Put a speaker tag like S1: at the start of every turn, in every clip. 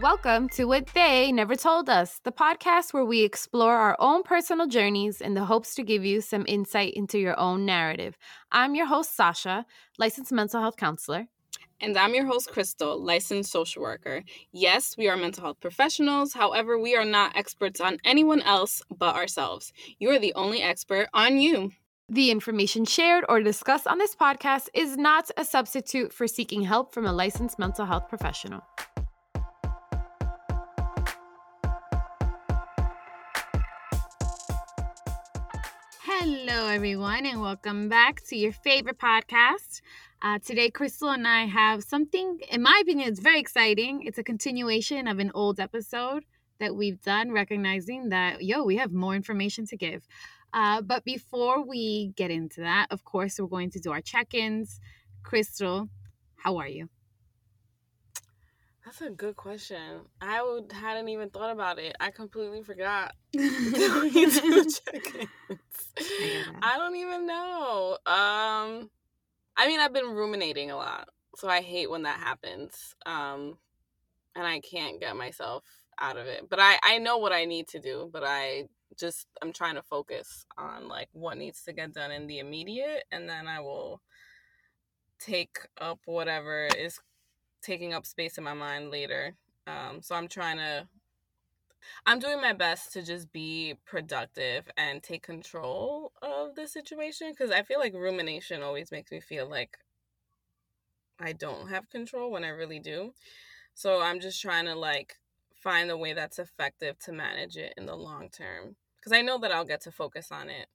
S1: Welcome to What They Never Told Us, the podcast where we explore our own personal journeys in the hopes to give you some insight into your own narrative. I'm your host, Sasha, licensed mental health counselor.
S2: And I'm your host, Crystal, licensed social worker. Yes, we are mental health professionals. However, we are not experts on anyone else but ourselves. You are the only expert on you.
S1: The information shared or discussed on this podcast is not a substitute for seeking help from a licensed mental health professional. Hello, everyone, and welcome back to your favorite podcast. Uh, today, Crystal and I have something, in my opinion, it's very exciting. It's a continuation of an old episode that we've done, recognizing that, yo, we have more information to give. Uh, but before we get into that, of course, we're going to do our check ins. Crystal, how are you?
S2: That's a good question. I would, hadn't even thought about it. I completely forgot. I don't even know. Um, I mean, I've been ruminating a lot, so I hate when that happens. Um, and I can't get myself out of it. But I I know what I need to do, but I just I'm trying to focus on like what needs to get done in the immediate, and then I will take up whatever is taking up space in my mind later. Um, so I'm trying to I'm doing my best to just be productive and take control of the situation because I feel like rumination always makes me feel like I don't have control when I really do. So I'm just trying to like find a way that's effective to manage it in the long term because I know that I'll get to focus on it.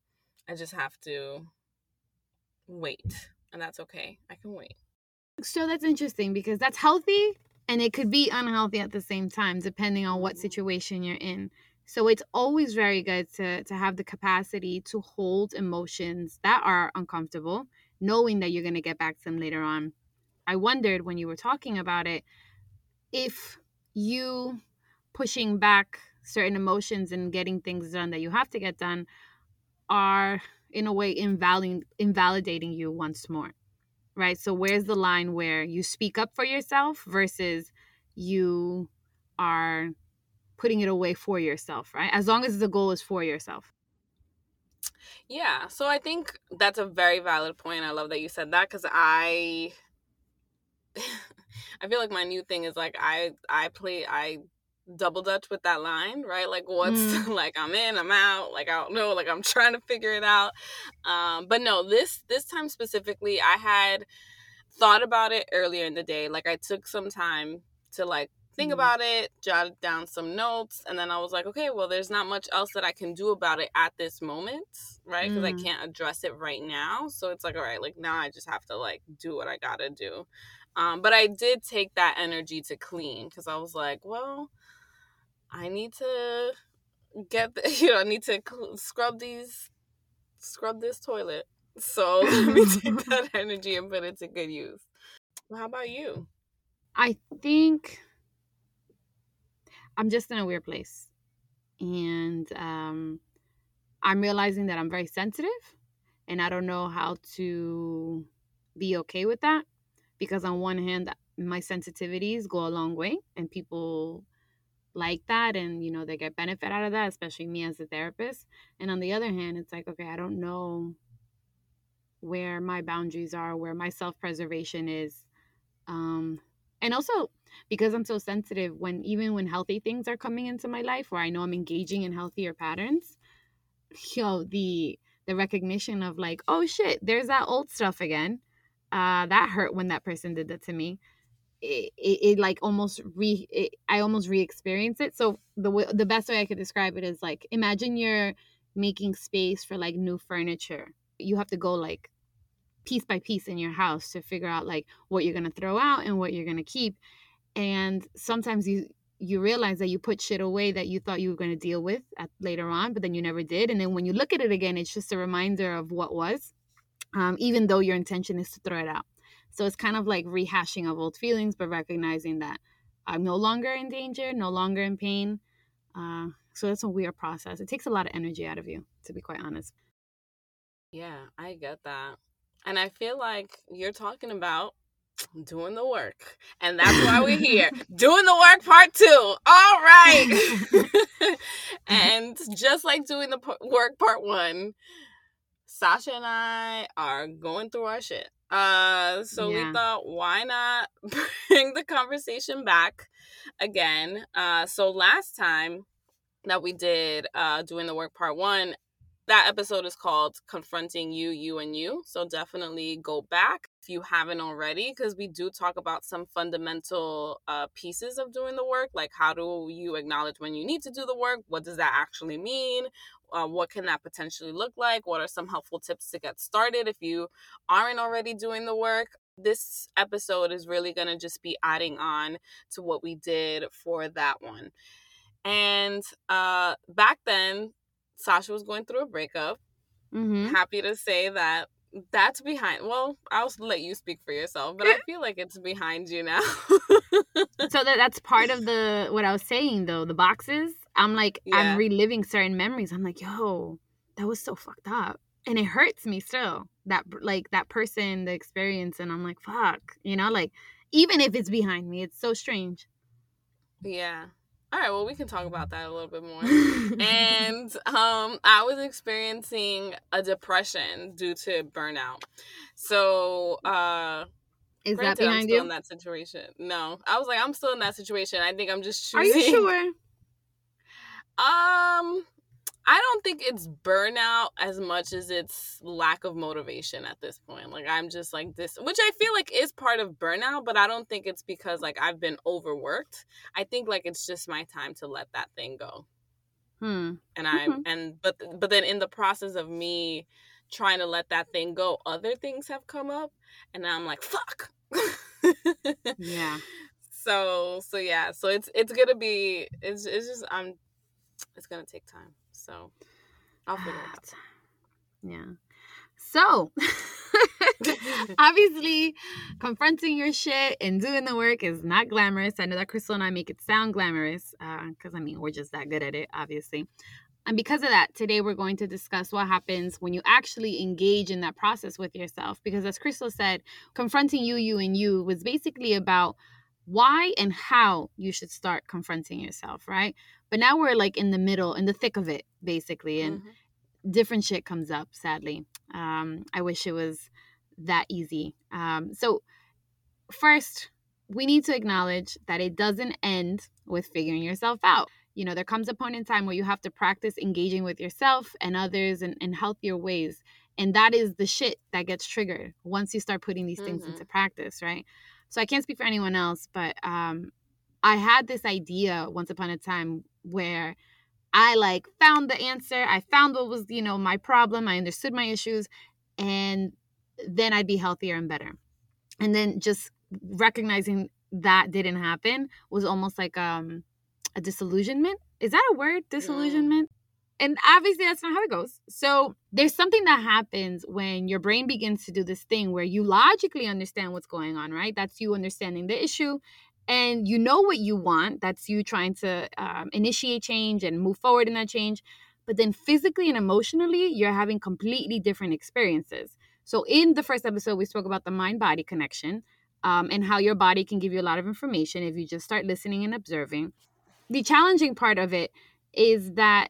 S2: I just have to wait, and that's okay. I can wait.
S1: So that's interesting because that's healthy and it could be unhealthy at the same time depending on what mm-hmm. situation you're in. So it's always very good to to have the capacity to hold emotions that are uncomfortable knowing that you're going to get back to them later on. I wondered when you were talking about it if you pushing back certain emotions and getting things done that you have to get done are in a way invalidating invalidating you once more right? So where's the line where you speak up for yourself versus you are putting it away for yourself, right? As long as the goal is for yourself.
S2: Yeah, so I think that's a very valid point. I love that you said that cuz I I feel like my new thing is like I I play I double dutch with that line, right? Like what's mm. like I'm in, I'm out, like I don't know, like I'm trying to figure it out. Um, but no, this this time specifically, I had thought about it earlier in the day. Like I took some time to like think mm. about it, jotted down some notes, and then I was like, okay, well, there's not much else that I can do about it at this moment, right? Because mm. I can't address it right now. So it's like, all right, like now I just have to like do what I gotta do. Um, but I did take that energy to clean because I was like, well, I need to get the, you know I need to scrub these scrub this toilet. So let me take that energy and put it to good use. Well, how about you?
S1: I think I'm just in a weird place, and um, I'm realizing that I'm very sensitive, and I don't know how to be okay with that because on one hand my sensitivities go a long way and people like that and you know they get benefit out of that especially me as a therapist. And on the other hand it's like okay i don't know where my boundaries are where my self-preservation is um and also because i'm so sensitive when even when healthy things are coming into my life where i know i'm engaging in healthier patterns yo the the recognition of like oh shit there's that old stuff again. Uh that hurt when that person did that to me it, it, it, like almost re it, I almost re-experience it. So the w- the best way I could describe it is like imagine you're making space for like new furniture. You have to go like piece by piece in your house to figure out like what you're gonna throw out and what you're gonna keep. And sometimes you you realize that you put shit away that you thought you were going to deal with at, later on, but then you never did. And then when you look at it again, it's just a reminder of what was, um, even though your intention is to throw it out. So it's kind of like rehashing of old feelings, but recognizing that I'm no longer in danger, no longer in pain. Uh, so that's a weird process. It takes a lot of energy out of you, to be quite honest.
S2: Yeah, I get that. And I feel like you're talking about doing the work. And that's why we're here. doing the work part two. All right. and just like doing the work part one, Sasha and I are going through our shit. Uh, so yeah. we thought, why not bring the conversation back again? Uh, so last time that we did uh, doing the work part one, that episode is called Confronting You, You, and You. So definitely go back if you haven't already, because we do talk about some fundamental uh, pieces of doing the work, like how do you acknowledge when you need to do the work? What does that actually mean? Uh, what can that potentially look like? What are some helpful tips to get started if you aren't already doing the work? This episode is really going to just be adding on to what we did for that one. And uh, back then, Sasha was going through a breakup. Mm-hmm. Happy to say that that's behind. Well, I'll let you speak for yourself, but I feel like it's behind you now.
S1: so that that's part of the what I was saying though. The boxes. I'm like yeah. I'm reliving certain memories. I'm like, yo, that was so fucked up, and it hurts me still. That like that person, the experience, and I'm like, fuck, you know, like even if it's behind me, it's so strange.
S2: Yeah, all right, well, we can talk about that a little bit more. and um, I was experiencing a depression due to burnout. So, uh, is that behind I'm still you? In that situation, no. I was like, I'm still in that situation. I think I'm just choosing.
S1: Are you sure?
S2: Um, I don't think it's burnout as much as it's lack of motivation at this point. Like I'm just like this, which I feel like is part of burnout, but I don't think it's because like I've been overworked. I think like it's just my time to let that thing go. Hmm. And I mm-hmm. and but but then in the process of me trying to let that thing go, other things have come up, and I'm like, fuck.
S1: yeah.
S2: So so yeah, so it's it's gonna be it's it's just I'm it's gonna take time. So I'll figure it out.
S1: Yeah. So, obviously, confronting your shit and doing the work is not glamorous. I know that Crystal and I make it sound glamorous uh, because, uh, I mean, we're just that good at it, obviously. And because of that, today we're going to discuss what happens when you actually engage in that process with yourself. Because, as Crystal said, confronting you, you, and you was basically about why and how you should start confronting yourself, right? But now we're like in the middle, in the thick of it, basically, and mm-hmm. different shit comes up. Sadly, um, I wish it was that easy. Um, so first, we need to acknowledge that it doesn't end with figuring yourself out. You know, there comes a point in time where you have to practice engaging with yourself and others in, in healthier ways. And that is the shit that gets triggered once you start putting these things mm-hmm. into practice, right? So I can't speak for anyone else, but um, I had this idea once upon a time where I like found the answer. I found what was, you know, my problem. I understood my issues and then I'd be healthier and better. And then just recognizing that didn't happen was almost like um a disillusionment. Is that a word? Disillusionment? Yeah. And obviously that's not how it goes. So there's something that happens when your brain begins to do this thing where you logically understand what's going on, right? That's you understanding the issue and you know what you want that's you trying to um, initiate change and move forward in that change but then physically and emotionally you're having completely different experiences. So in the first episode we spoke about the mind body connection um, and how your body can give you a lot of information if you just start listening and observing. The challenging part of it is that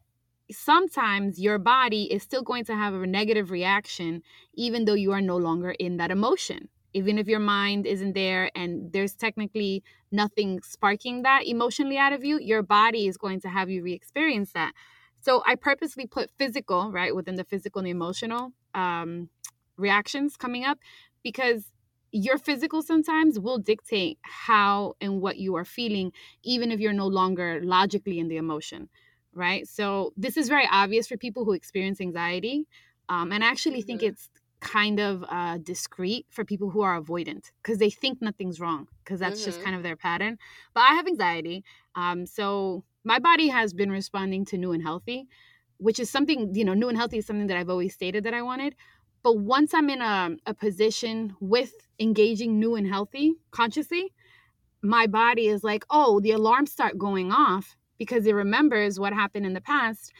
S1: sometimes your body is still going to have a negative reaction even though you are no longer in that emotion even if your mind isn't there and there's technically nothing sparking that emotionally out of you, your body is going to have you re experience that. So I purposely put physical, right, within the physical and the emotional um, reactions coming up because your physical sometimes will dictate how and what you are feeling, even if you're no longer logically in the emotion, right? So this is very obvious for people who experience anxiety. Um, and I actually think mm-hmm. it's kind of uh, discreet for people who are avoidant because they think nothing's wrong because that's mm-hmm. just kind of their pattern. But I have anxiety. Um, so my body has been responding to new and healthy, which is something, you know, new and healthy is something that I've always stated that I wanted. But once I'm in a, a position with engaging new and healthy consciously, my body is like, oh, the alarms start going off because it remembers what happened in the past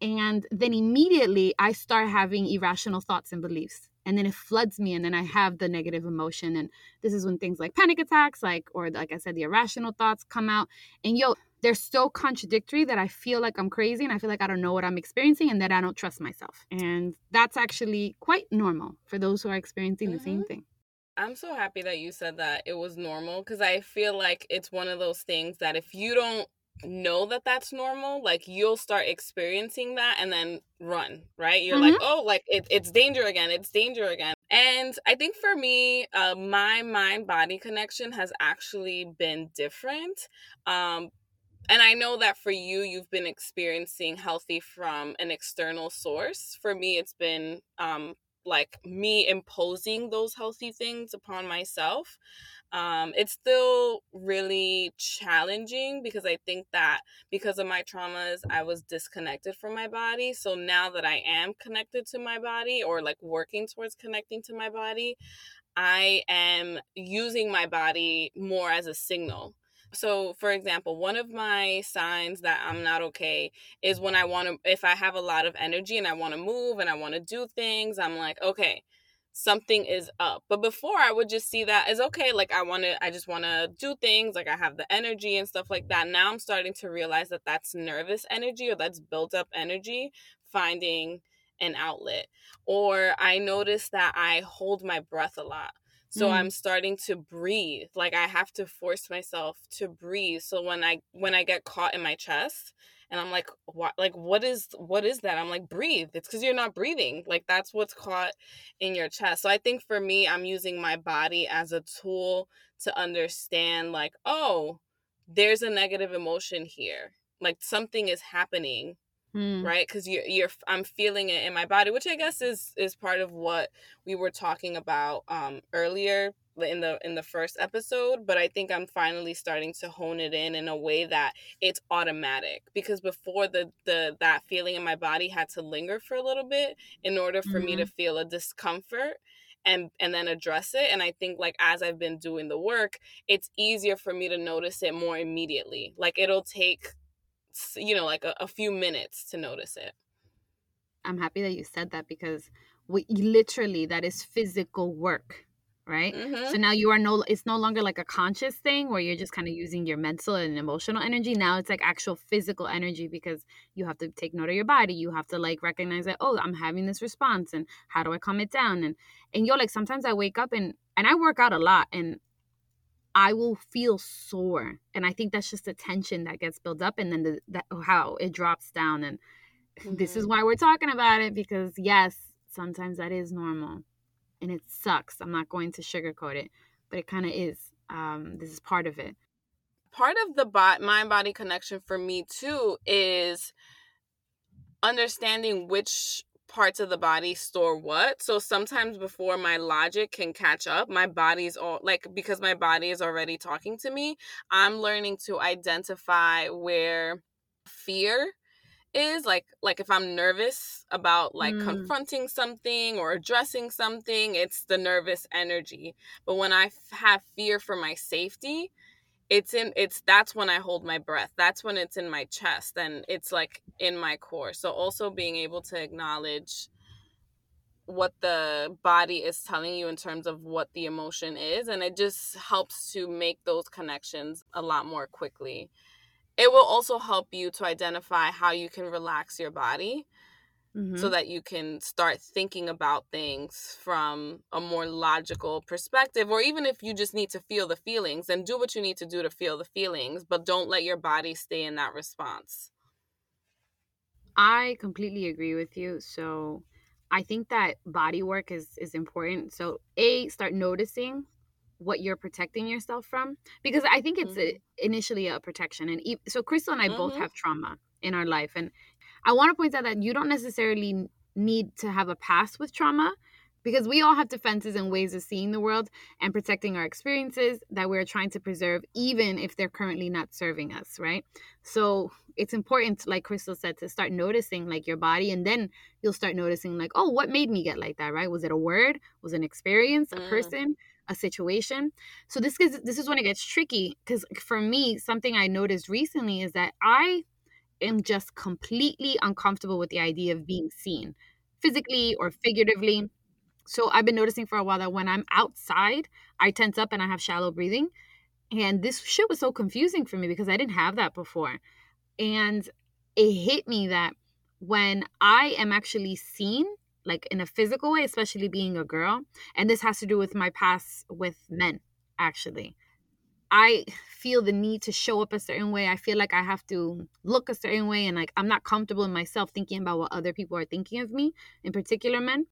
S1: and then immediately I start having irrational thoughts and beliefs. and then it floods me and then i have the negative emotion and this is when things like panic attacks like or like i said the irrational thoughts come out and yo they're so contradictory that i feel like i'm crazy and i feel like i don't know what i'm experiencing and that i don't trust myself and that's actually quite normal for those who are experiencing mm-hmm. the same mm-hmm. thing
S2: I'm so happy that you said that it was normal because I feel like it's one of those things that if you don't know that that's normal like you'll start experiencing that and then run right? You're mm-hmm. like oh like it, it's danger again it's danger again. And i think for me uh, my mind body connection has actually been different um, and i know that for you you've been experiencing healthy from an external source. For me it's been um, like me imposing those healthy things upon myself um, it's still really challenging because I think that because of my traumas, I was disconnected from my body. So now that I am connected to my body or like working towards connecting to my body, I am using my body more as a signal. So, for example, one of my signs that I'm not okay is when I want to, if I have a lot of energy and I want to move and I want to do things, I'm like, okay, something is up. But before I would just see that as okay, like I want to I just want to do things, like I have the energy and stuff like that. Now I'm starting to realize that that's nervous energy or that's built up energy finding an outlet. Or I notice that I hold my breath a lot. So mm. I'm starting to breathe. Like I have to force myself to breathe. So when I when I get caught in my chest, and i'm like what like what is what is that i'm like breathe it's because you're not breathing like that's what's caught in your chest so i think for me i'm using my body as a tool to understand like oh there's a negative emotion here like something is happening mm. right because you're, you're i'm feeling it in my body which i guess is is part of what we were talking about um earlier in the in the first episode but i think i'm finally starting to hone it in in a way that it's automatic because before the the that feeling in my body had to linger for a little bit in order for mm-hmm. me to mm-hmm. feel a discomfort and and then address it and i think like as i've been doing the work it's easier for me to notice it more immediately like it'll take you know like a, a few minutes to notice it.
S1: I'm happy that you said that because we literally that is physical work right? Mm-hmm. so now you are no it's no longer like a conscious thing where you're just kind of using your mental and emotional energy. Now it's like actual physical energy because you have to take note of your body. You have to like recognize that oh i'm having this response and how do i calm it down? And and yo like sometimes i wake up and and i work out a lot and i will feel sore and i think that's just the tension that gets built up and then the that how it drops down and mm-hmm. this is mm-hmm. why we're talking about it because yes sometimes that is normal and it sucks. I'm not going to sugarcoat it, but it kind of is. Um, this is part of it.
S2: Part of the bot mind body connection for me too is understanding which parts of the body store what. So sometimes before my logic can catch up, my body's all like because my body is already talking to me, I'm learning to identify where fear is like like if i'm nervous about like mm. confronting something or addressing something it's the nervous energy but when I f- have fear for my safety it's in it's that's when i hold my breath. That's when it's in my chest and it's like in my core. So also being able to acknowledge what the body is telling you in terms of what the emotion is and it just helps to make those connections a lot more quickly. It will also help you to identify how you can relax your body mm-hmm. so that you can start thinking about things from a more logical perspective or even if you just need to feel the feelings and do what you need to do to feel the feelings but don't let your body stay in that response
S1: i completely agree with you so i think that body work is is important so a start noticing what you're protecting yourself from because i think it's mm-hmm. a, initially a protection and e- so crystal and i mm-hmm. both have trauma in our life and i want to point out that you don't necessarily need to have a past with trauma because we all have defenses and ways of seeing the world and protecting our experiences that we're trying to preserve even if they're currently not serving us right? So it's important like crystal said to start noticing like your body and then you'll start noticing like oh what made me get like that right? Was it a word? Was it an experience? A mm. person? A situation. So this is this is when it gets tricky because for me, something I noticed recently is that I am just completely uncomfortable with the idea of being seen, physically or mm-hmm. figuratively. So I've been noticing for a while that when I'm outside, I tense up and I have shallow breathing. And this shit was so confusing for me because I didn't have that before. And it hit me that when I am actually seen, like in a physical way, especially being a girl, and this has to do with my past with men, actually. I feel the need to show up a certain way. I feel like I have to look a certain way, and like I'm not comfortable in myself thinking about what other people are thinking of me, in particular men.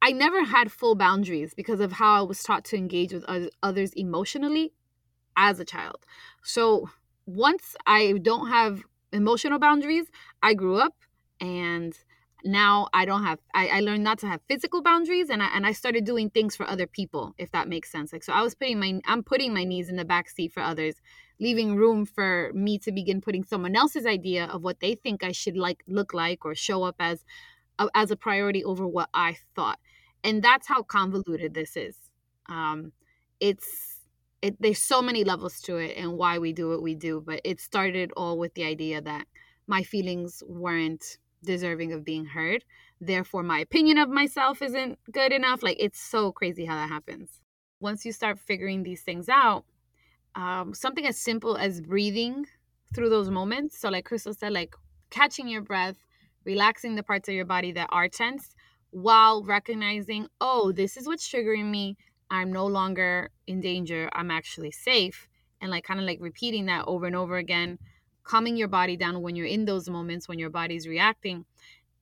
S1: I never had full boundaries because of how I was taught to engage with others emotionally as a child. So once I don't have emotional boundaries, I grew up and now I don't have I, I learned not to have physical boundaries and I and I started doing things for other people, if that makes sense. Like so I was putting my I'm putting my knees in the back seat for others, leaving room for me to begin putting someone else's idea of what they think I should like look like or show up as as a priority over what I thought. And that's how convoluted this is. Um it's it, there's so many levels to it and why we do what we do but it started all with the idea that my feelings weren't deserving of being heard. Therefore my opinion of myself isn't good enough. Like it's so crazy how that happens. Once you start figuring these things out um, something as simple as breathing through those moments. So like crystal said like catching your breath relaxing the parts of your body that are tense while recognizing oh this is what's triggering me. I'm no longer in danger. I'm actually safe. And like kind of like repeating that over and over again, calming your body down when you're in those moments when your body's reacting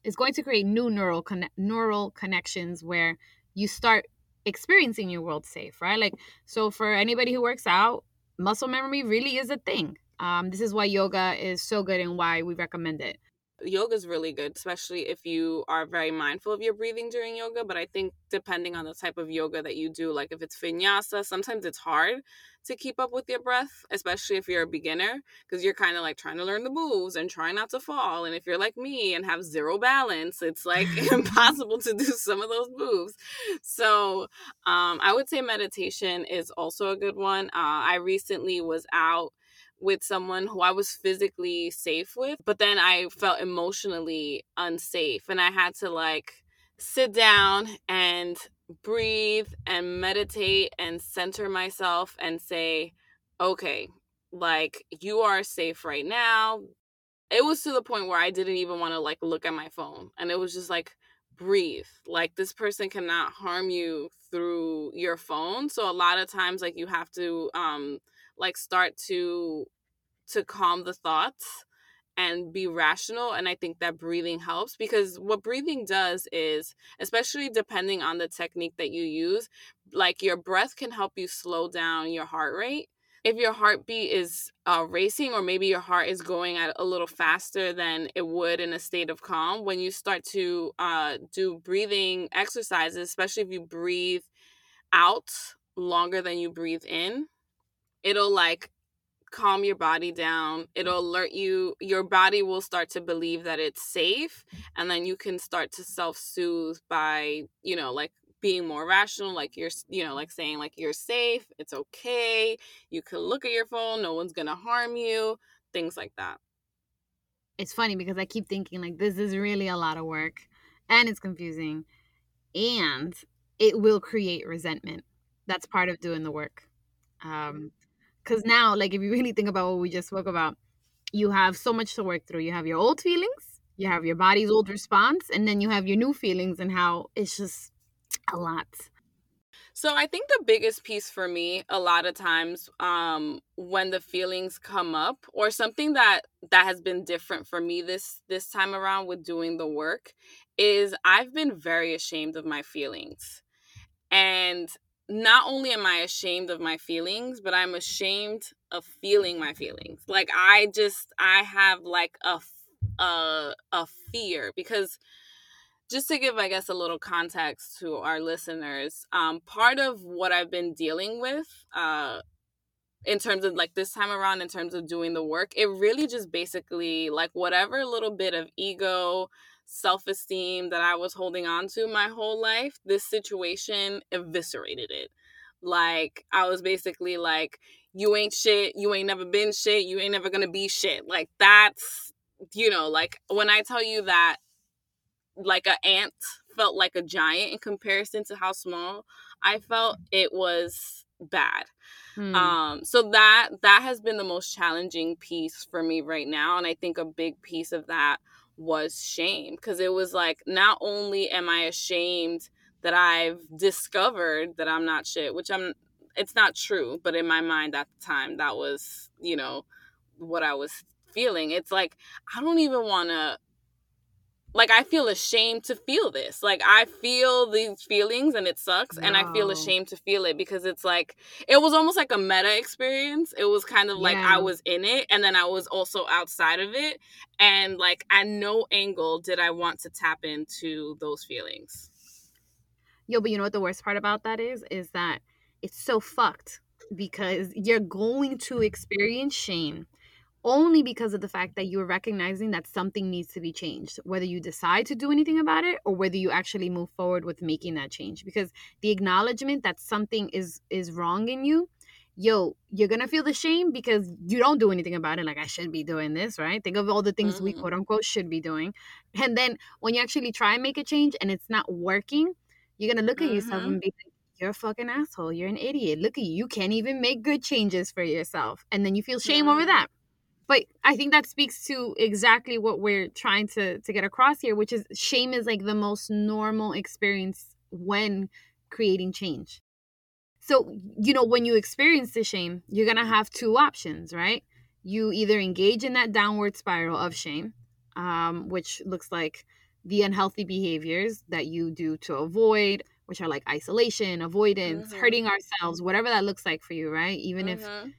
S1: is going to create new neural neural connections where you start experiencing your world safe, right? Like so for anybody who works out, muscle memory really is a thing. Um, this is why yoga is so good and why we recommend it
S2: yoga is really good especially if you are very mindful of your breathing during yoga but i think depending on the type of yoga that you do like if it's vinyasa sometimes it's hard to keep up with your breath especially if you're a beginner because you're kind of like trying to learn the moves and trying not to fall and if you're like me and have zero balance it's like impossible to do some of those moves. So um, i would say meditation is also a good one. Uh, i recently was out with someone who I was physically safe with, but then I felt emotionally unsafe and I had to like sit down and breathe and meditate and center myself and say, okay, like you are safe right now. It was to the point where I didn't even want to like look at my phone and it was just like breathe. Like this person cannot harm you through your phone. So a lot of times like you have to um like start to to calm the thoughts and be rational and i think that breathing helps because what breathing does is especially depending on the technique that you use like your breath can help you slow down your heart rate. If your heartbeat is uh, racing or maybe your heart is going at a little faster than it would in a state of calm when you start to uh, do breathing exercises especially if you breathe out longer than you breathe in it'll like calm your body down. It'll alert you. Your body will start to believe that it's safe. And then you can start to self soothe by, you know, like being more rational. Like you're, you know, like saying, like, you're safe. It's okay. You can look at your phone. No one's going to harm you. Things like that.
S1: It's funny because I keep thinking, like, this is really a lot of work and it's confusing and it will create resentment. That's part of doing the work. Um, because now like if you really think about what we just spoke about you have so much to work through you have your old feelings you have your body's old response and then you have your new feelings and how it's just a lot
S2: so I think the biggest piece for me a lot of times um when the feelings come up or something that that has been different for me this this time around with doing the work is I've been very ashamed of my feelings. And not only am I ashamed of my feelings, but I'm ashamed of feeling my feelings. Like I just I have like a a a fear because just to give I guess a little context to our listeners, um part of what I've been dealing with uh in terms of like this time around in terms of doing the work, it really just basically like whatever little bit of ego self esteem that I was holding on to my whole life, this situation eviscerated it. Like, I was basically like, you ain't shit, you ain't never been shit, you ain't never gonna be shit. Like, that's, you know, like when I tell you that, like, an ant felt like a giant in comparison to how small I felt, it was bad. Hmm. Um, so that that has been the most challenging piece for me right now, and I think a big piece of that was shame because it was like not only am I ashamed that I've discovered that I'm not shit, which I'm it's not true, but in my mind at the time that was, you know, what I was feeling. It's like I don't even want to like I feel ashamed to feel this. Like I feel these feelings and it sucks and I feel ashamed to feel it because it's like it was almost like a meta experience. It was kind of like yeah. I was in it and then I was also outside of it and like at no angle did I want to tap into those feelings.
S1: Yo, but you know what the worst part about that is is that it's so fucked because you're going to experience shame only because of the fact that you're recognizing that something needs to be changed, whether you decide to do anything about it or whether you actually move forward with making that change. Because the acknowledgement that something is is wrong in you, yo, you're gonna feel the shame because you don't do anything about it. Like I should be doing this, right? Think of all the things mm-hmm. we quote unquote should be doing. And then when you actually try and make a change and it's not working, you're gonna look mm-hmm. at yourself mm-hmm. and be like, you're a fucking asshole. You're an idiot. Look at you. You can't even make good changes for yourself. And then you feel shame mm-hmm. over that but i think that speaks to exactly what we're trying to to get across here which is shame is like the most normal experience when creating change so you know when you experience the shame you're gonna have two options right you either engage in that downward spiral of shame um, which looks like the unhealthy behaviors that you do to avoid which are like isolation avoidance mm-hmm. hurting ourselves whatever that looks like for you right even mm-hmm. if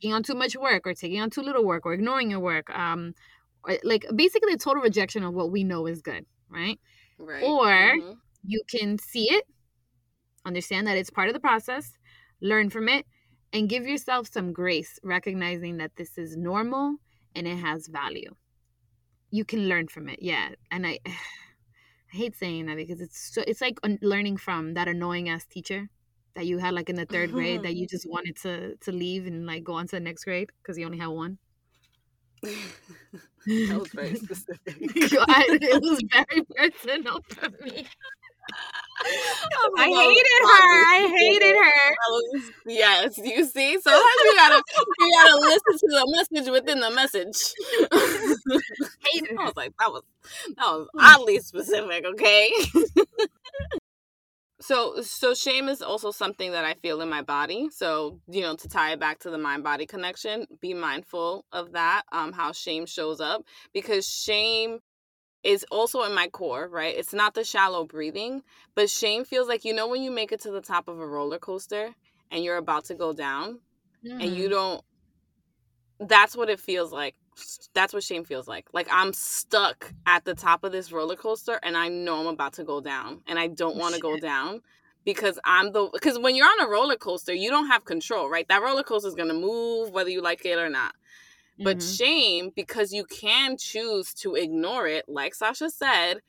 S1: taking on too much work or taking on too little work or ignoring your work um like basically a total rejection of what we know is good right? Right or mm-hmm. you can see it understand that it's part of the process learn from it and give yourself some grace recognizing that this is normal and it has value. You can learn from it yeah and i I hate saying that because it's so it's like learning from that annoying ass teacher that you had like in the third grade uh-huh. that you just wanted to to leave and like go on to the next grade because you only had one?
S2: that was very specific.
S1: it was very personal for me. I hated her. I hated her.
S2: Was, yes, you see. Sometimes you gotta you gotta listen to the message within the message. I was like, that was that was hmm. oddly specific. Okay so so shame is also something that i feel in my body so you know to tie it back to the mind body connection be mindful of that um how shame shows up because shame is also in my core right it's not the shallow breathing but shame feels like you know when you make it to the top of a roller coaster and you're about to go down mm. and you mm-hmm. don't that's what it feels like that's what shame feels like. Like I'm stuck at the top of this roller coaster and I know I'm about to go down and I don't want to go down because I'm the because when you're on a roller coaster, you don't have control, right? That roller coaster is going to move whether you like it or not. Mm-hmm. But shame because you can choose to ignore it, like Sasha said,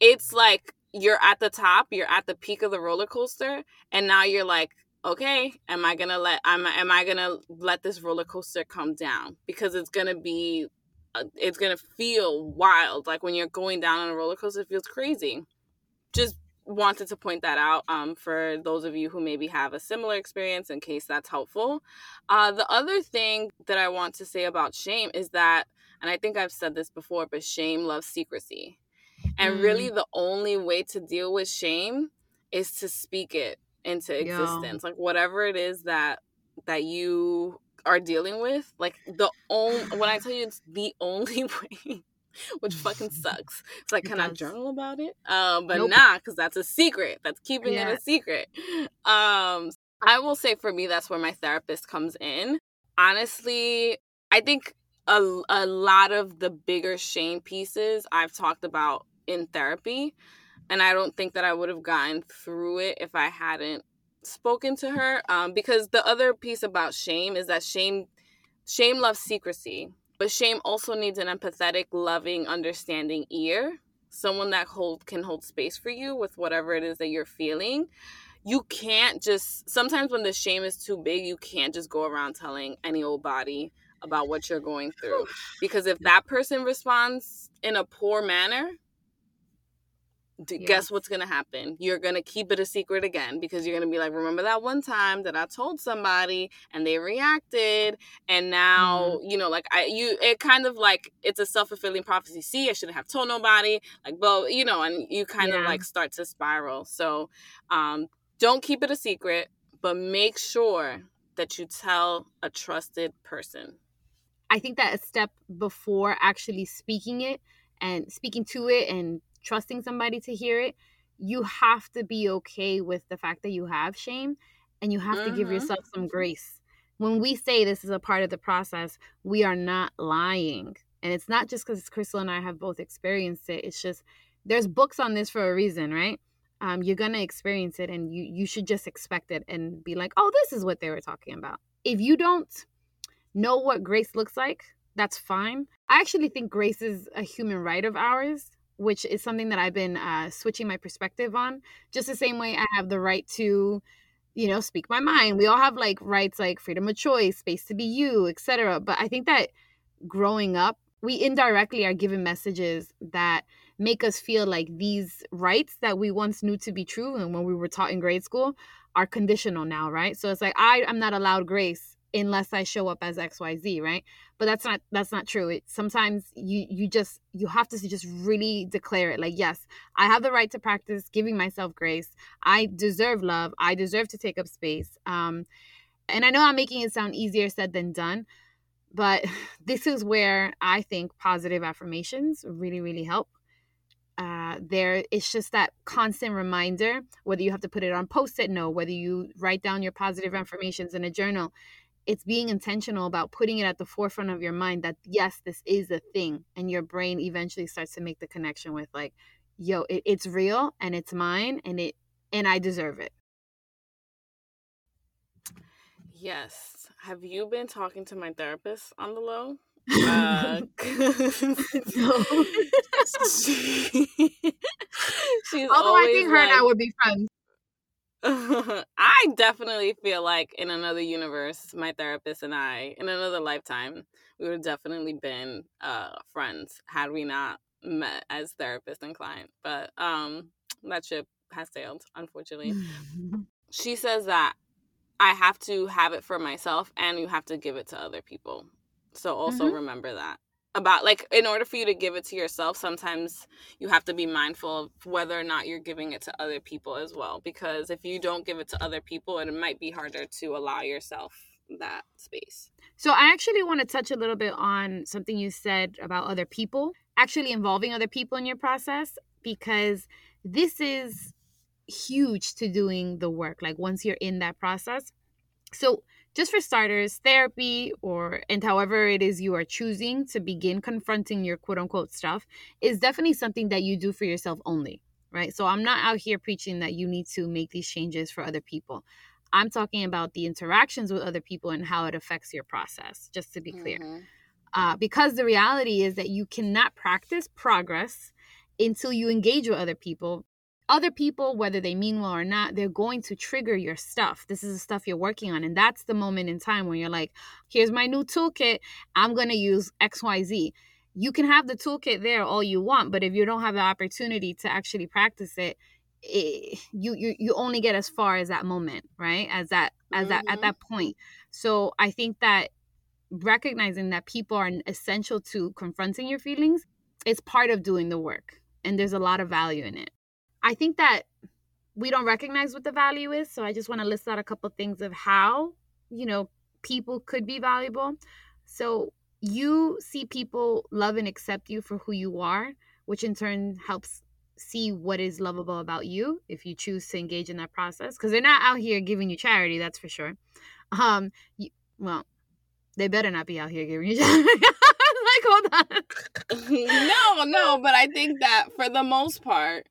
S2: it's like you're at the top, you're at the peak of the roller coaster and now you're like okay am i gonna let am, am i gonna let this roller coaster come down? Because it's gonna be uh, it's gonna feel wild like when you're going down on a roller coaster it feels crazy. Just wanted to point that out um, for those of you who maybe have a similar experience in case that's helpful. Uh, the other thing that i want to say about shame is that and i think i've said this before but shame loves secrecy. And mm. really the only way to deal with shame is to speak it into existence like whatever it is that that you are dealing with like the only when i tell you it's the only way which fucking sucks it's like can i journal about it? Um but nope. nah because that's a secret that's keeping yeah. it a secret. Um i will say for me that's where my therapist comes in. Honestly i think a, a lot of the bigger shame pieces i've talked about in therapy and I don't think that I would have gotten through it if I hadn't spoken to her. Um, because the other piece about shame is that shame, shame loves secrecy, but shame also needs an empathetic, loving, understanding ear. Someone that hold can hold space for you with whatever it is that you're feeling. You can't just sometimes when the shame is too big, you can't just go around telling any old body about what you're going through. Because if that person responds in a poor manner, yes. guess what's going to happen? You're going to keep it a secret again because you're going to be like, remember that one time that I told somebody and they reacted and now, mm-hmm. you know, like I you it kind of like it's a self-fulfilling prophecy. See, I shouldn't have told nobody. Like, well, you know, and you kind yeah. of like start to spiral. So, um don't keep it a secret, but make sure that you tell a trusted person.
S1: I think that a step before actually speaking it and speaking to it and trusting somebody to hear it, you have to be okay with the fact that you have shame and you have mm-hmm. to give mm-hmm. yourself some grace. When we say this is a part of the process, we are not lying. And it's not just because Crystal and I have both experienced it. It's just there's books on this for a reason, right? Um, you're gonna experience it and you you should just expect it and be like, oh, this is what they were talking about. If you don't know what grace looks like, that's fine. I actually think grace is a human right of ours, which is something that I've been uh, switching my perspective on. Just the same way I have the right to, you know, speak my mind. We all have like rights like freedom of choice, space to be you, etc. But I think that growing up, we indirectly are given messages that make us feel like these rights that we once knew to be true and when we were taught in grade school are conditional now, right? So it's like I am not allowed grace unless I show up as XYZ, right? But that's not that's not true. It sometimes you you just you have to just really declare it like, yes, I have the right to practice giving myself grace. I deserve love. I deserve to take up space. Um and I know I'm making it sound easier said than done, but this is where I think positive affirmations really really help. Uh, there it's just that constant reminder whether you have to put it on post-it note whether you write down your positive affirmations in a journal it's being intentional about putting it at the forefront of your mind that yes this is a thing and your brain eventually starts to make the connection with like yo it, it's real and it's mine and it and i deserve it.
S2: Yes. Have you been talking to my therapist on the low? Uh, no.
S1: she, she's although i think her like, and i would be friends
S2: I definitely feel like in another universe, my therapist and I, in another lifetime, we would have definitely been uh, friends had we not met as therapist and client. But um, that ship has sailed, unfortunately. she says that I have to have it for myself and you have to give it to other people. So also mm-hmm. remember that about like in order for you to give it to yourself sometimes you have to be mindful of whether or not you're giving it to other people as well because if you don't give it to other people it might be harder to allow yourself that space.
S1: So i actually want to touch a little bit on something you said about other people actually involving other people in your process because this is huge to doing the work like once you're in that process. So just for starters, therapy or and however it is you are choosing to begin confronting your quote unquote stuff is definitely something that you do for yourself only, right? So I'm not out here preaching that you need to make these changes for other people. I'm talking about the interactions with other people and how it affects your process, just to be clear. Mm-hmm. Uh, because the reality is that you cannot practice progress until you engage with other people other people, whether they mean well or not, they're going to trigger your stuff. This is the stuff you're working on. And that's the moment in time when you're like, here's my new toolkit. I'm going to use XYZ. You can have the toolkit there all you want, but if you don't have the opportunity to actually practice it, it you, you you only get as far as that moment, right? As that as mm-hmm. that at mm-hmm. that point. So I think that recognizing that people are essential to confronting your feelings is part of doing the work. And there's a lot of value in it. I think that we don't recognize what the value is. So I just want to list out a couple things of how, you know, people could be valuable. So you see people love and accept you for who you are, which in turn helps see what is lovable about you if you choose to engage in that process because they're not out here giving you charity that's for sure um you, well they better not be out here giving you charity like hold
S2: on no no but i think that for the most part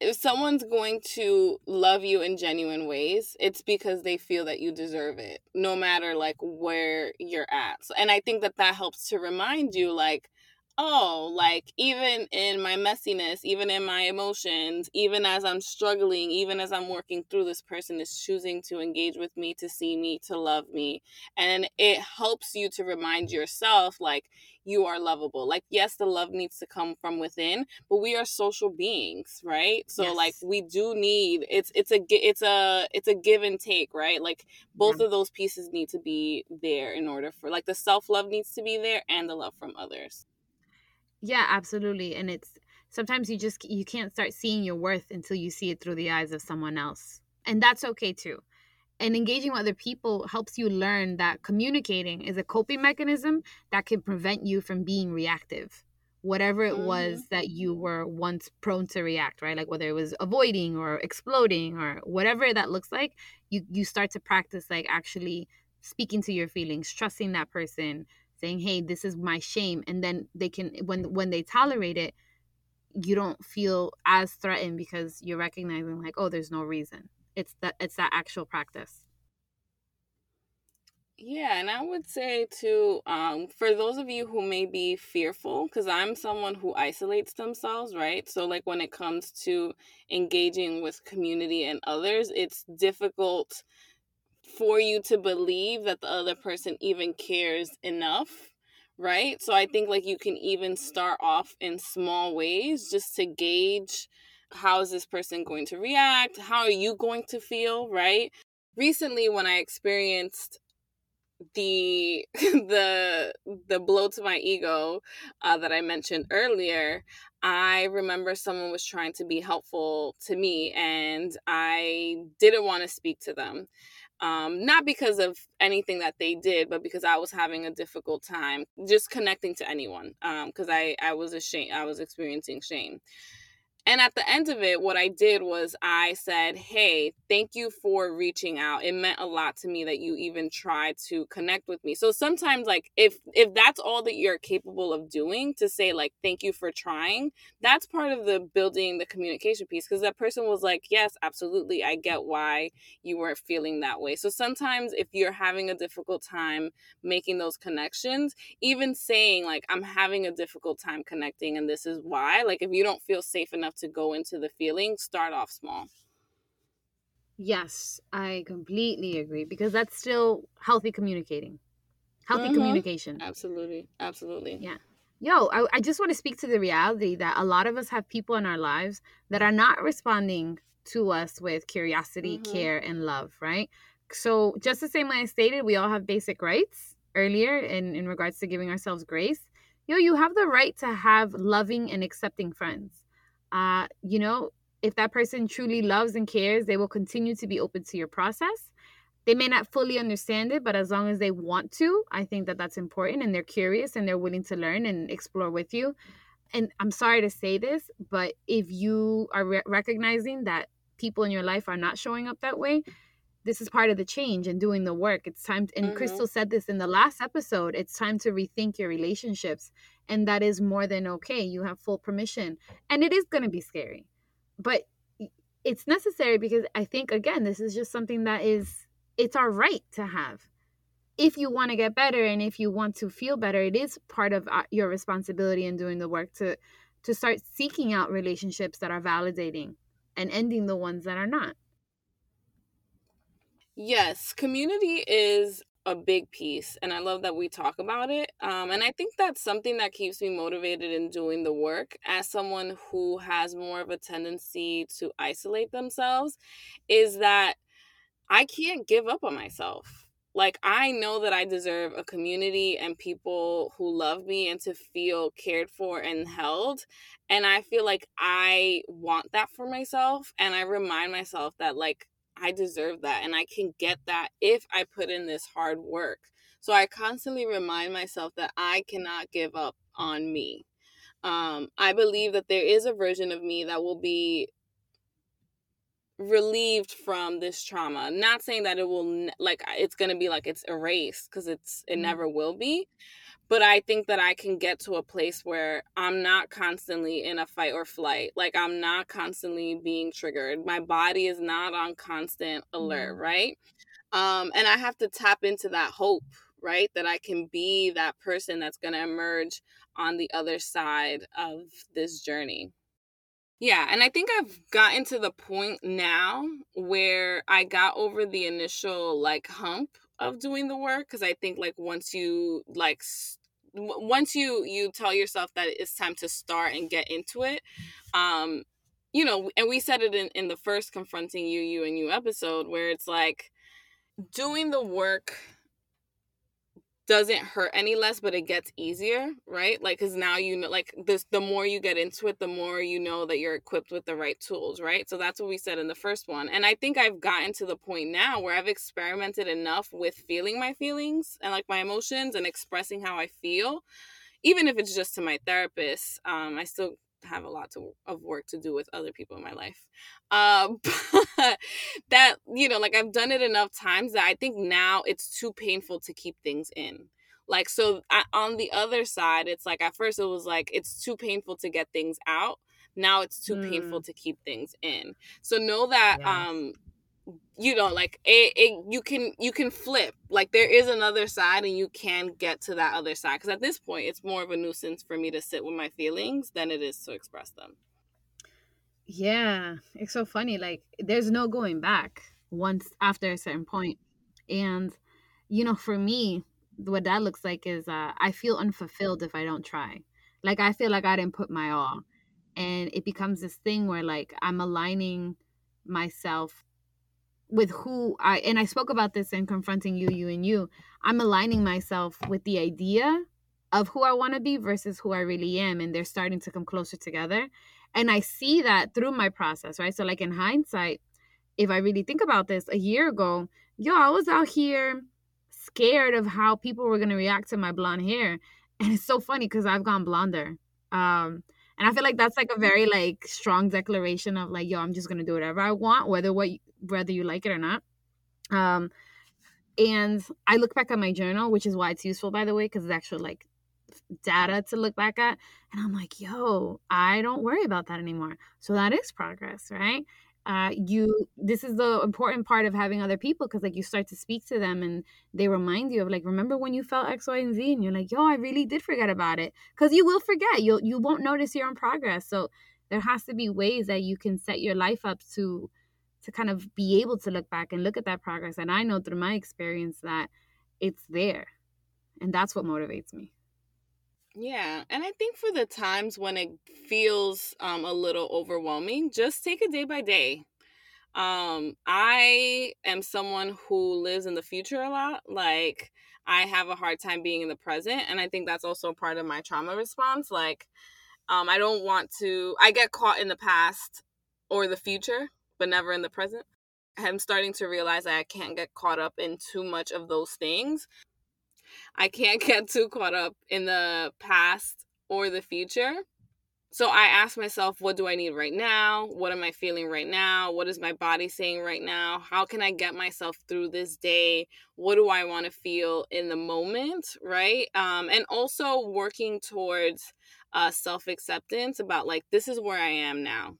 S2: if someone's going to love you in genuine ways, it's because they feel that you deserve it, no matter like where you're at. And I think that that helps to remind you, like, oh, like even in my messiness, even in my emotions, even as I'm struggling, even as I'm working through, this person is choosing to engage with me, to see me, to love me. And it helps you to remind yourself, like, you are lovable. Like, yes, the love needs to come from within, but we are social beings, right? So yes. like we do need it's it's a it's a it's a give and take, right? Like both of those pieces need to be there in order for like the self-love needs to be there and the love from others.
S1: Yeah, absolutely. And it's sometimes you just you can't start seeing your worth until you see it through the eyes of someone else. And that's okay too. And engaging with other people helps you learn that communicating is a coping mechanism that can prevent you from being reactive. Whatever it was mm-hmm. that you were once prone to react, right? Like whether it was avoiding or exploding or whatever that looks like, you you start to practice like actually speaking to your feelings, trusting that person, saying hey this is my shame and then they can when when they tolerate it you don't feel as threatened because you're recognizing like oh there's no reason. It's that it's that actual practice.
S2: Yeah and i would say too um, for those of you who may be fearful because i'm someone who isolates themselves right? So like when it comes to engaging with community and others it's difficult for you to believe that the other person even cares enough right? So i think like you can even start off in small ways just to gauge how is this person going to react? How are you going to feel right? Recently when i experienced the the the blow to my ego uh, that i mentioned earlier i remember someone was trying to be helpful to me and i didn't want to speak to them um, not because of anything that they did, but because I was having a difficult time just connecting to anyone because um, I, I was ashamed, I was experiencing shame. And at the end of it, what I did was I said, Hey, thank you for reaching out. It meant a lot to me that you even tried to connect with me. So sometimes like if if that's all that you're capable of doing to say like thank you for trying, that's part of the building the communication piece. Because that person was like, Yes, absolutely. I get why you weren't feeling that way. So sometimes if you're having a difficult time making those connections, even saying like I'm having a difficult time connecting and this is why, like if you don't feel safe enough to go into the feeling, start off small.
S1: Yes, I completely agree because that's still healthy communicating, healthy mm-hmm. communication.
S2: Absolutely. Absolutely.
S1: Yeah. Yo, I, I just want to speak to the reality that a lot of us have people in our lives that are not responding to us with curiosity, mm-hmm. care, and love, right? So, just the same way I stated, we all have basic rights earlier in, in regards to giving ourselves grace. Yo, you have the right to have loving and accepting friends uh, you know, if that person truly loves and cares, they will continue to be open to your process. They may not fully understand it, but as long as they want to, I think that that's important and they're curious and they're willing to learn and explore with you. And I'm sorry to say this, but if you are re- recognizing that people in your life are not showing up that way, this is part of the change and doing the work. It's time, to, and mm-hmm. Crystal said this in the last episode, it's time to rethink your relationships and that is more than okay you have full permission and it is going to be scary but it's necessary because i think again this is just something that is it's our right to have. If you want to get better and if you want to feel better it is part of uh, your responsibility in doing the work to to start seeking out relationships that are validating and ending the ones that are not.
S2: Yes community is a big piece and i love that we talk about it um, and i think that's something that keeps me motivated in doing the work. As someone who has more of a tendency to isolate themselves is that i can't give up on myself. Like i know that i deserve a community and people who love me and to feel cared for and held and i feel like i want that for myself and i remind myself that like I deserve that and I can get that if I put in this hard work. So I constantly remind myself that I cannot give up on me. Um, I believe that there is a version of me that will be relieved from this trauma. Not saying that it will like it's going to be like it's erased because it's it mm-hmm. never will be, but I think that I can get to a place where I'm not constantly in a fight or flight. Like I'm not constantly being triggered. My body is not on constant alert, mm-hmm. right? Um and I have to tap into that hope right? That I can be that person that's going to emerge on the other side of this journey. Yeah, and I think I've gotten to the point now where I got over the initial like hump of doing the work cuz I think like once you like once you you tell yourself that it's time to start and get into it um you know and we said it in in the first confronting you you and you episode where it's like doing the work doesn't hurt any less but it gets easier right? Like because now you know like this the more you get into it the more you know that you're equipped with the right tools right? So that's what we said in the first one. And i think i've gotten to the point now where i've experimented enough with feeling my feelings and like my emotions and expressing how i feel. Even if it's just to my therapist um i still have a lot to, of work to do with other people in my life. Uh, but that, you know, like I've done it enough times that I think now it's too painful to keep things in. Like, so I, on the other side, it's like at first it was like it's too painful to get things out. Now it's too mm. painful to keep things in. So know that um you know like it, it you can you can flip. Like there is another side and you can get to that other side because at this point it's more of a nuisance for me to sit with my feelings than it is to express them.
S1: Yeah it's so funny like there's no going back once after a certain point. And you know for me what that looks like is uh, i feel unfulfilled if i don't try. Like i feel like i didn't put my all. And it becomes this thing where like i'm aligning myself with who I and I spoke about this in confronting you, you and you. I'm aligning myself with the idea of who I want to be versus who I really am, and they're starting to come closer together. And I see that through my process, right? So, like in hindsight, if I really think about this, a year ago, yo, I was out here scared of how people were gonna react to my blonde hair, and it's so funny because I've gone blonder. Um, and I feel like that's like a very like strong declaration of like, yo, I'm just gonna do whatever I want, whether what whether you like it or not. Um, and I look back at my journal, which is why it's useful, by the way, because it's actually like data to look back at. And I'm like, yo, I don't worry about that anymore. So that is progress, right? Uh, you this is the important part of having other people because like you start to speak to them and they remind you of like remember when you felt x y and z and you're like yo i really did forget about it because you will forget you'll you won't notice your own progress so there has to be ways that you can set your life up to to kind of be able to look back and look at that progress. And I know through my experience that it's there. And that's what motivates me.
S2: Yeah. And I think for the times when it feels um, a little overwhelming, just take it day by day. Um, I am someone who lives in the future a lot. Like, I have a hard time being in the present. And I think that's also part of my trauma response. Like, um, I don't want to, I get caught in the past or the future but never in the present. I'm starting to realize that I can't get caught up in too much of those things. I can't get too caught up in the past or the future. So I ask myself, what do I need right now? What am I feeling right now? What is my body saying right now? How can I get myself through this day? What do I want to feel in the moment, right? Um, and also working towards uh, self acceptance about like, this is where I am now.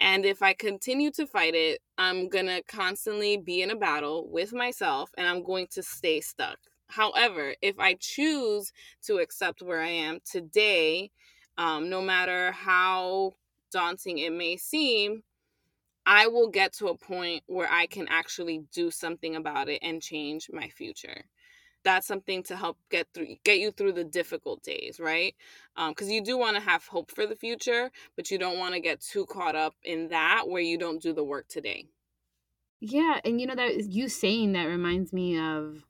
S2: And if I continue to fight it, I'm going to constantly be in a battle with myself and I'm going to stay stuck. However, if I choose to accept where I am today, um, no matter how daunting it may seem, I will get to a point where I can actually do something about it and change my future that's something to help get through get you through the difficult days right? Because um, you do want to have hope for the future but you don't want to get too caught up in that where you don't do the work today.
S1: Yeah and you know that you saying that reminds me of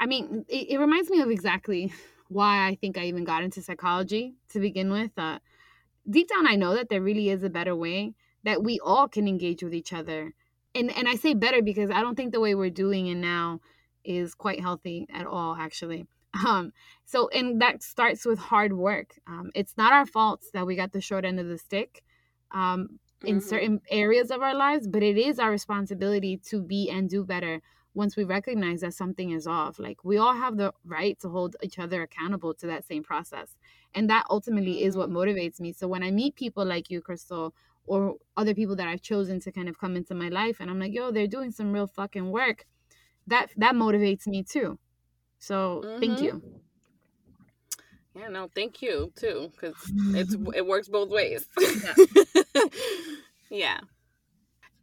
S1: i mean it, it reminds me of exactly why i think i even got into psychology to begin with uh, deep down i know that there really is a better way that we all can engage with each other and and i say better because i don't think the way we're doing it now is quite healthy at all actually um so and that starts with hard work um it's not our faults that we got the short end of the stick um in mm-hmm. certain areas of our lives but it is our responsibility to be and do better once we recognize that something is off like we all have the right to hold each other accountable to that same process and that ultimately is what mm-hmm. motivates me so when i meet people like you crystal or other people that i've chosen to kind of come into my life and i'm like yo they're doing some real fucking work that that motivates me too So mm-hmm. thank you.
S2: Yeah, no, thank you too, because it's it works both ways. Yeah. yeah.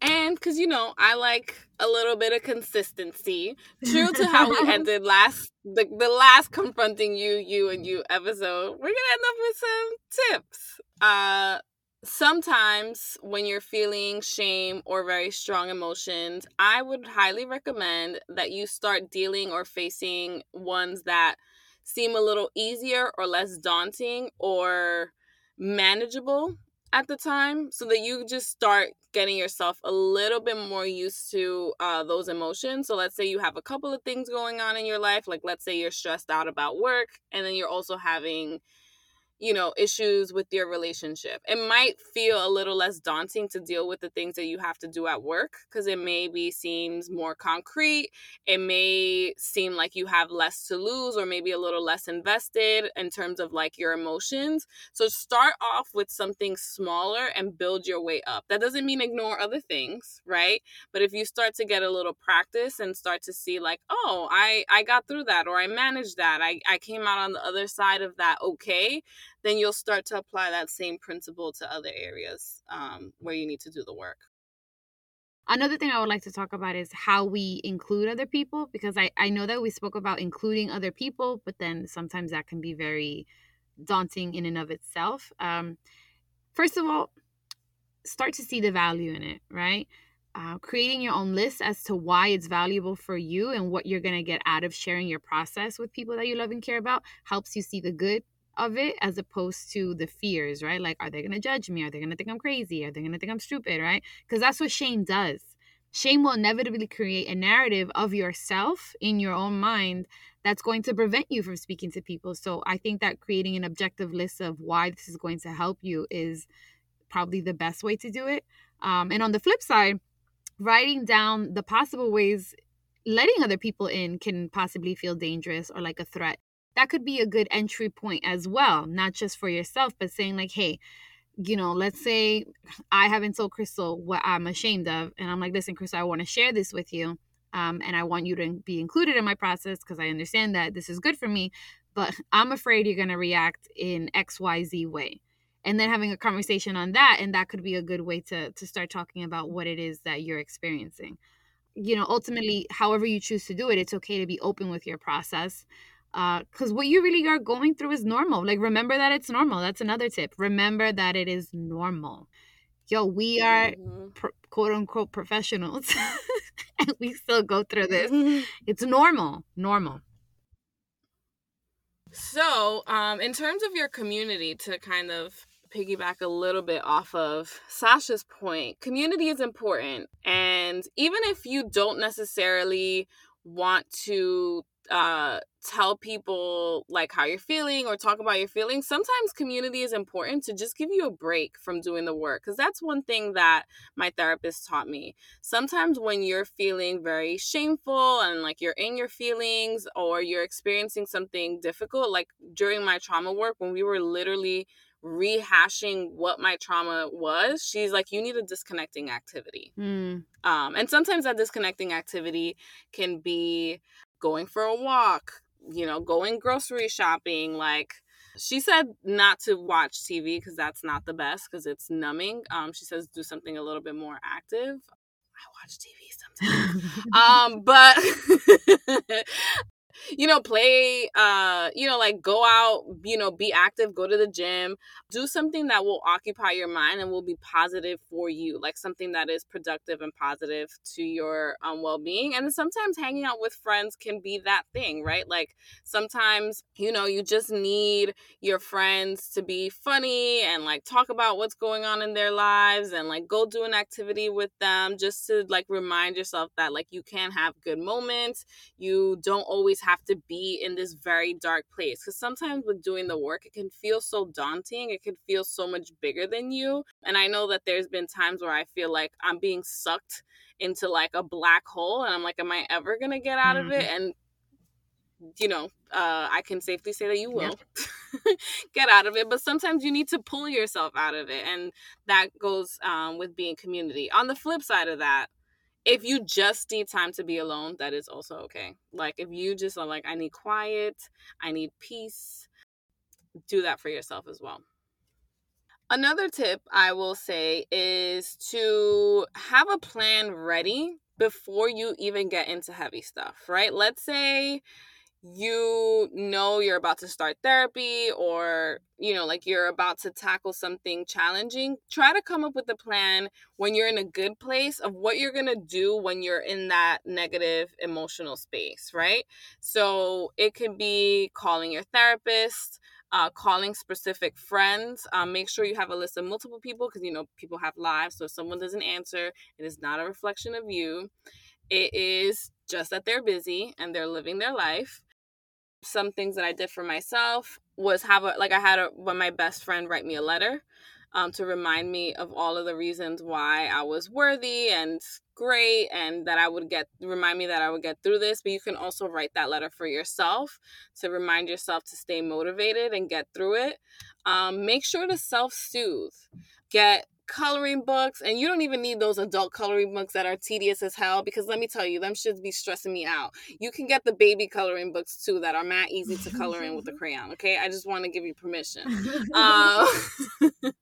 S2: And because you know, I like a little bit of consistency. True to how we ended last the, the last confronting you, you and you episode, we're gonna end up with some tips. Uh sometimes when you're feeling shame or very strong emotions, I would highly recommend that you start dealing or facing ones that seem a little easier or less daunting or manageable at the time so that you just start getting yourself a little bit more used to uh, those emotions. So, let's say you have a couple of things going on in your life, like let's say you're stressed out about work, and then you're also having you know, issues with your relationship. It might feel a little less daunting to deal with the things that you have to do at work because it maybe seems more concrete. It may seem like you have less to lose or maybe a little less invested in terms of like your emotions. So start off with something smaller and build your way up. That doesn't mean ignore other things, right? But if you start to get a little practice and start to see like, oh, I I got through that or I managed that. I I came out on the other side of that okay then you'll start to apply that same principle to other areas um, where you need to do the work.
S1: Another thing I would like to talk about is how we include other people because I, I know that we spoke about including other people, but then sometimes that can be very daunting in and of itself. Um, first of all, start to see the value in it, right? Uh, creating your own list as to why it's valuable for you and what you're going to get out of sharing your process with people that you love and care about helps you see the good of it as opposed to the fears, right? Like, are they going to judge me? Are they going to think I'm crazy? Are they going to think I'm stupid, right? Because that's what shame does. Shame will inevitably create a narrative of yourself in your own mind that's going to prevent you from speaking to people. So I think that creating an objective list of why this is going to help you is probably the best way to do it. Um, and on the flip side, writing down the possible ways letting other people in can possibly feel dangerous or like a threat that could be a good entry point as well, not just for yourself, but saying, like, hey, you know, let's say I haven't told Crystal what I'm ashamed of, and I'm like, listen, Crystal, I want to share this with you. Um, and I want you to be included in my process because I understand that this is good for me, but I'm afraid you're going to react in XYZ way. And then having a conversation on that, and that could be a good way to, to start talking about what it is that you're experiencing. You know, ultimately, however you choose to do it, it's okay to be open with your process because uh, what you really are going through is normal. Like, remember that it's normal. That's another tip. Remember that it is normal. Yo, we are mm-hmm. pro- quote unquote professionals, and we still go through this. Mm-hmm. It's normal. Normal.
S2: So, um, in terms of your community, to kind of piggyback a little bit off of Sasha's point, community is important. And even if you don't necessarily want to uh tell people like how you're feeling or talk about your feelings sometimes community is important to just give you a break from doing the work because that's one thing that my therapist taught me sometimes when you're feeling very shameful and like you're in your feelings or you're experiencing something difficult like during my trauma work when we were literally rehashing what my trauma was she's like you need a disconnecting activity mm. um, and sometimes that disconnecting activity can be going for a walk, you know, going grocery shopping. Like she said not to watch TV because that's not the best because it's numbing. Um, she says do something a little bit more active. I watch TV sometimes. um, but you know, play, uh, you know, like go out, you know, be active, go to the gym, do something that will occupy your mind and will be positive for you, like something that is productive and positive to your um, well being. And sometimes hanging out with friends can be that thing, right? Like sometimes, you know, you just need your friends to be funny and like talk about what's going on in their lives and like go do an activity with them just to like remind yourself that like you can have good moments. You don't always have to be in this very dark place because sometimes with doing the work it can feel so daunting it can feel so much bigger than you and i know that there's been times where i feel like i'm being sucked into like a black hole and i'm like am i ever gonna get out mm-hmm. of it mm-hmm. and you know, uh, I can safely say that you will yeah. get out of it. But sometimes you need to pull yourself out of it, and that goes um, with being community. On the flip side of that, if you just need time to be alone, that is also okay. Like if you just are like, I need quiet, I need peace, do that for yourself as well. Another tip I will say is to have a plan ready before you even get into heavy stuff, right? Let's say you know you're about to start therapy or you know like you're about to tackle something challenging try to come up with a plan when you're in a good place of what you're going to do when you're in that negative emotional space right? So it could be calling your therapist uh, calling specific friends um, make sure you have a list of multiple people because you know people have lives so if someone doesn't answer it is not a reflection of you. It is just that they're busy and they're living their life some things that I did for myself was have a like I had a when my best friend write me a letter um, to remind me of all of the reasons why I was worthy and great and that I would get remind me that I would get through this. But you can also write that letter for yourself to remind yourself to stay motivated and get through it. Um, make sure to self soothe. Get coloring books and you don't even need those adult coloring books that are tedious as hell because let me tell you them should be stressing me out. You can get the baby coloring books too that are mad easy to color in with a crayon okay? I just want to give you permission. Um,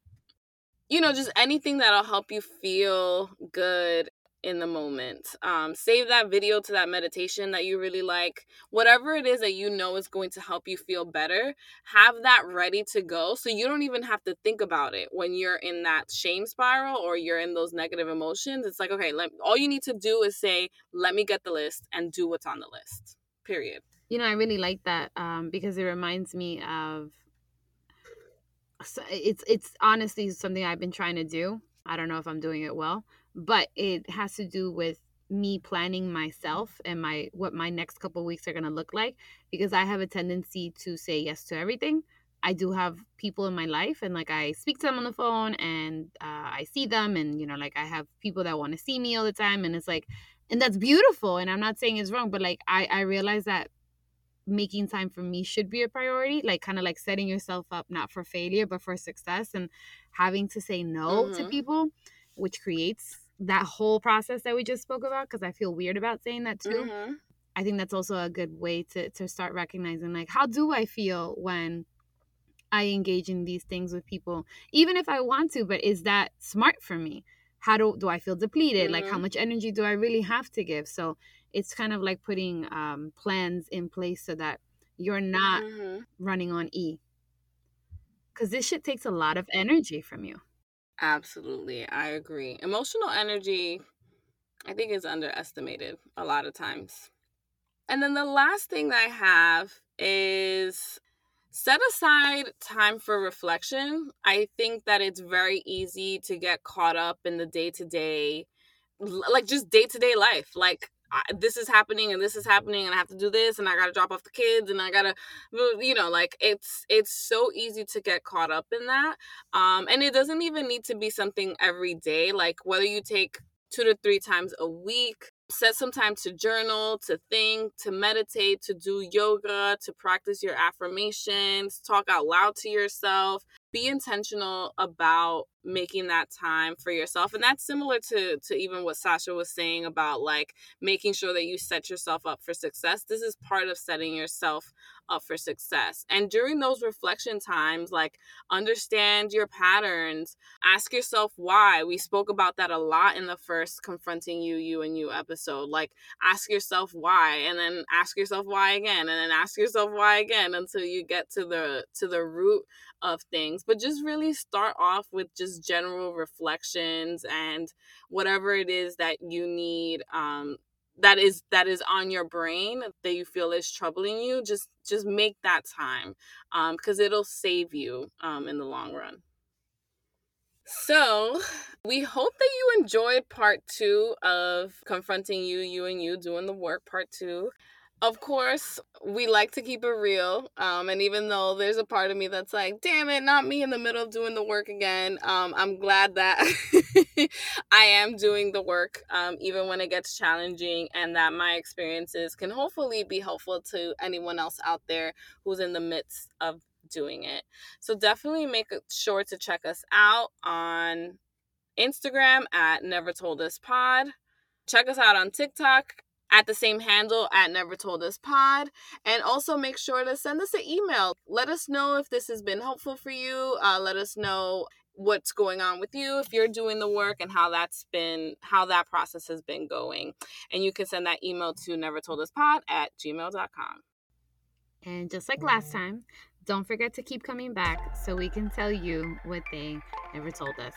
S2: you know just anything that'll help you feel good in the moment. Um, save that video to that meditation that you really like. Whatever it is that you know is going to help you feel better, have that ready to go so you don't even have to think about it when you're in that shame spiral or you're in those negative emotions. It's like, okay, let, all you need to do is say, let me get the list and do what's on the list. Period.
S1: You know, I really like that um, because it reminds me of it's it's honestly something I've been trying to do. I don't know if I'm doing it well, but it has to do with me planning myself and my what my next couple weeks are going to look like because I have a tendency to say yes to everything. I do have people in my life and like I speak to them on the phone and uh, I see them and you know like I have people that want to see me all the time and it's like and that's beautiful and I'm not saying it's wrong but like I I realize that making time for me should be a priority like kind of like setting yourself up not for failure but for success and having to say no mm-hmm. to people which creates that whole process that we just spoke about because I feel weird about saying that too. Mm-hmm. I think that's also a good way to to start recognizing like how do I feel when I engage in these things with people, even if I want to, but is that smart for me? How do do I feel depleted? Mm-hmm. Like how mm-hmm. much energy do I really have to give? So it's kind of like putting um, plans in place so that you're not mm-hmm. running on E. Because this shit takes a lot of energy from you.
S2: Absolutely. I agree. Emotional energy, I think, is underestimated a lot of times. And then the last thing that I have is set aside time for reflection. I think that it's very easy to get caught up in the day to day, like just day to day life. Like, I, this is happening and this is happening and I have to do this and I got to drop off the kids and I got to you know like it's it's so easy to get caught up in that um and it doesn't even need to be something every day like whether you take 2 to 3 times a week set some time to journal, to think, to meditate, to do yoga, to practice your affirmations, talk out loud to yourself, be intentional about making that time for yourself and that's similar to to even what Sasha was saying about like making sure that you set yourself up for success. This is part of setting yourself up for success and during those reflection times like understand your patterns. Ask yourself why. We spoke about that a lot in the first confronting you you and you episode. Like ask yourself why and then ask yourself why again and then ask yourself why again until you get to the to the root of things, but just really start off with just general reflections and whatever it is that you need um, that is that is on your brain that you feel is troubling you just just make that time because um, it'll save you um, in the long run. So we hope that you enjoyed part two of confronting you you and you doing the work part two of course, we like to keep it real. Um, and even though there's a part of me that's like, damn it, not me in the middle of doing the work again, um, I'm glad that I am doing the work, um, even when it gets challenging, and that my experiences can hopefully be helpful to anyone else out there who's in the midst of doing it. So definitely make sure to check us out on Instagram at Never Told Us Pod check us out on TikTok at the same handle at Never Told Us Pod. And also make sure to send us an email. Let us know if this has been helpful for you. Uh, let us know what's going on with you if you're doing the work and how that's been how that process has been going and you can send that email to never told us pod at gmail.com
S1: and just like last time don't forget to keep coming back so we can tell you what they never told us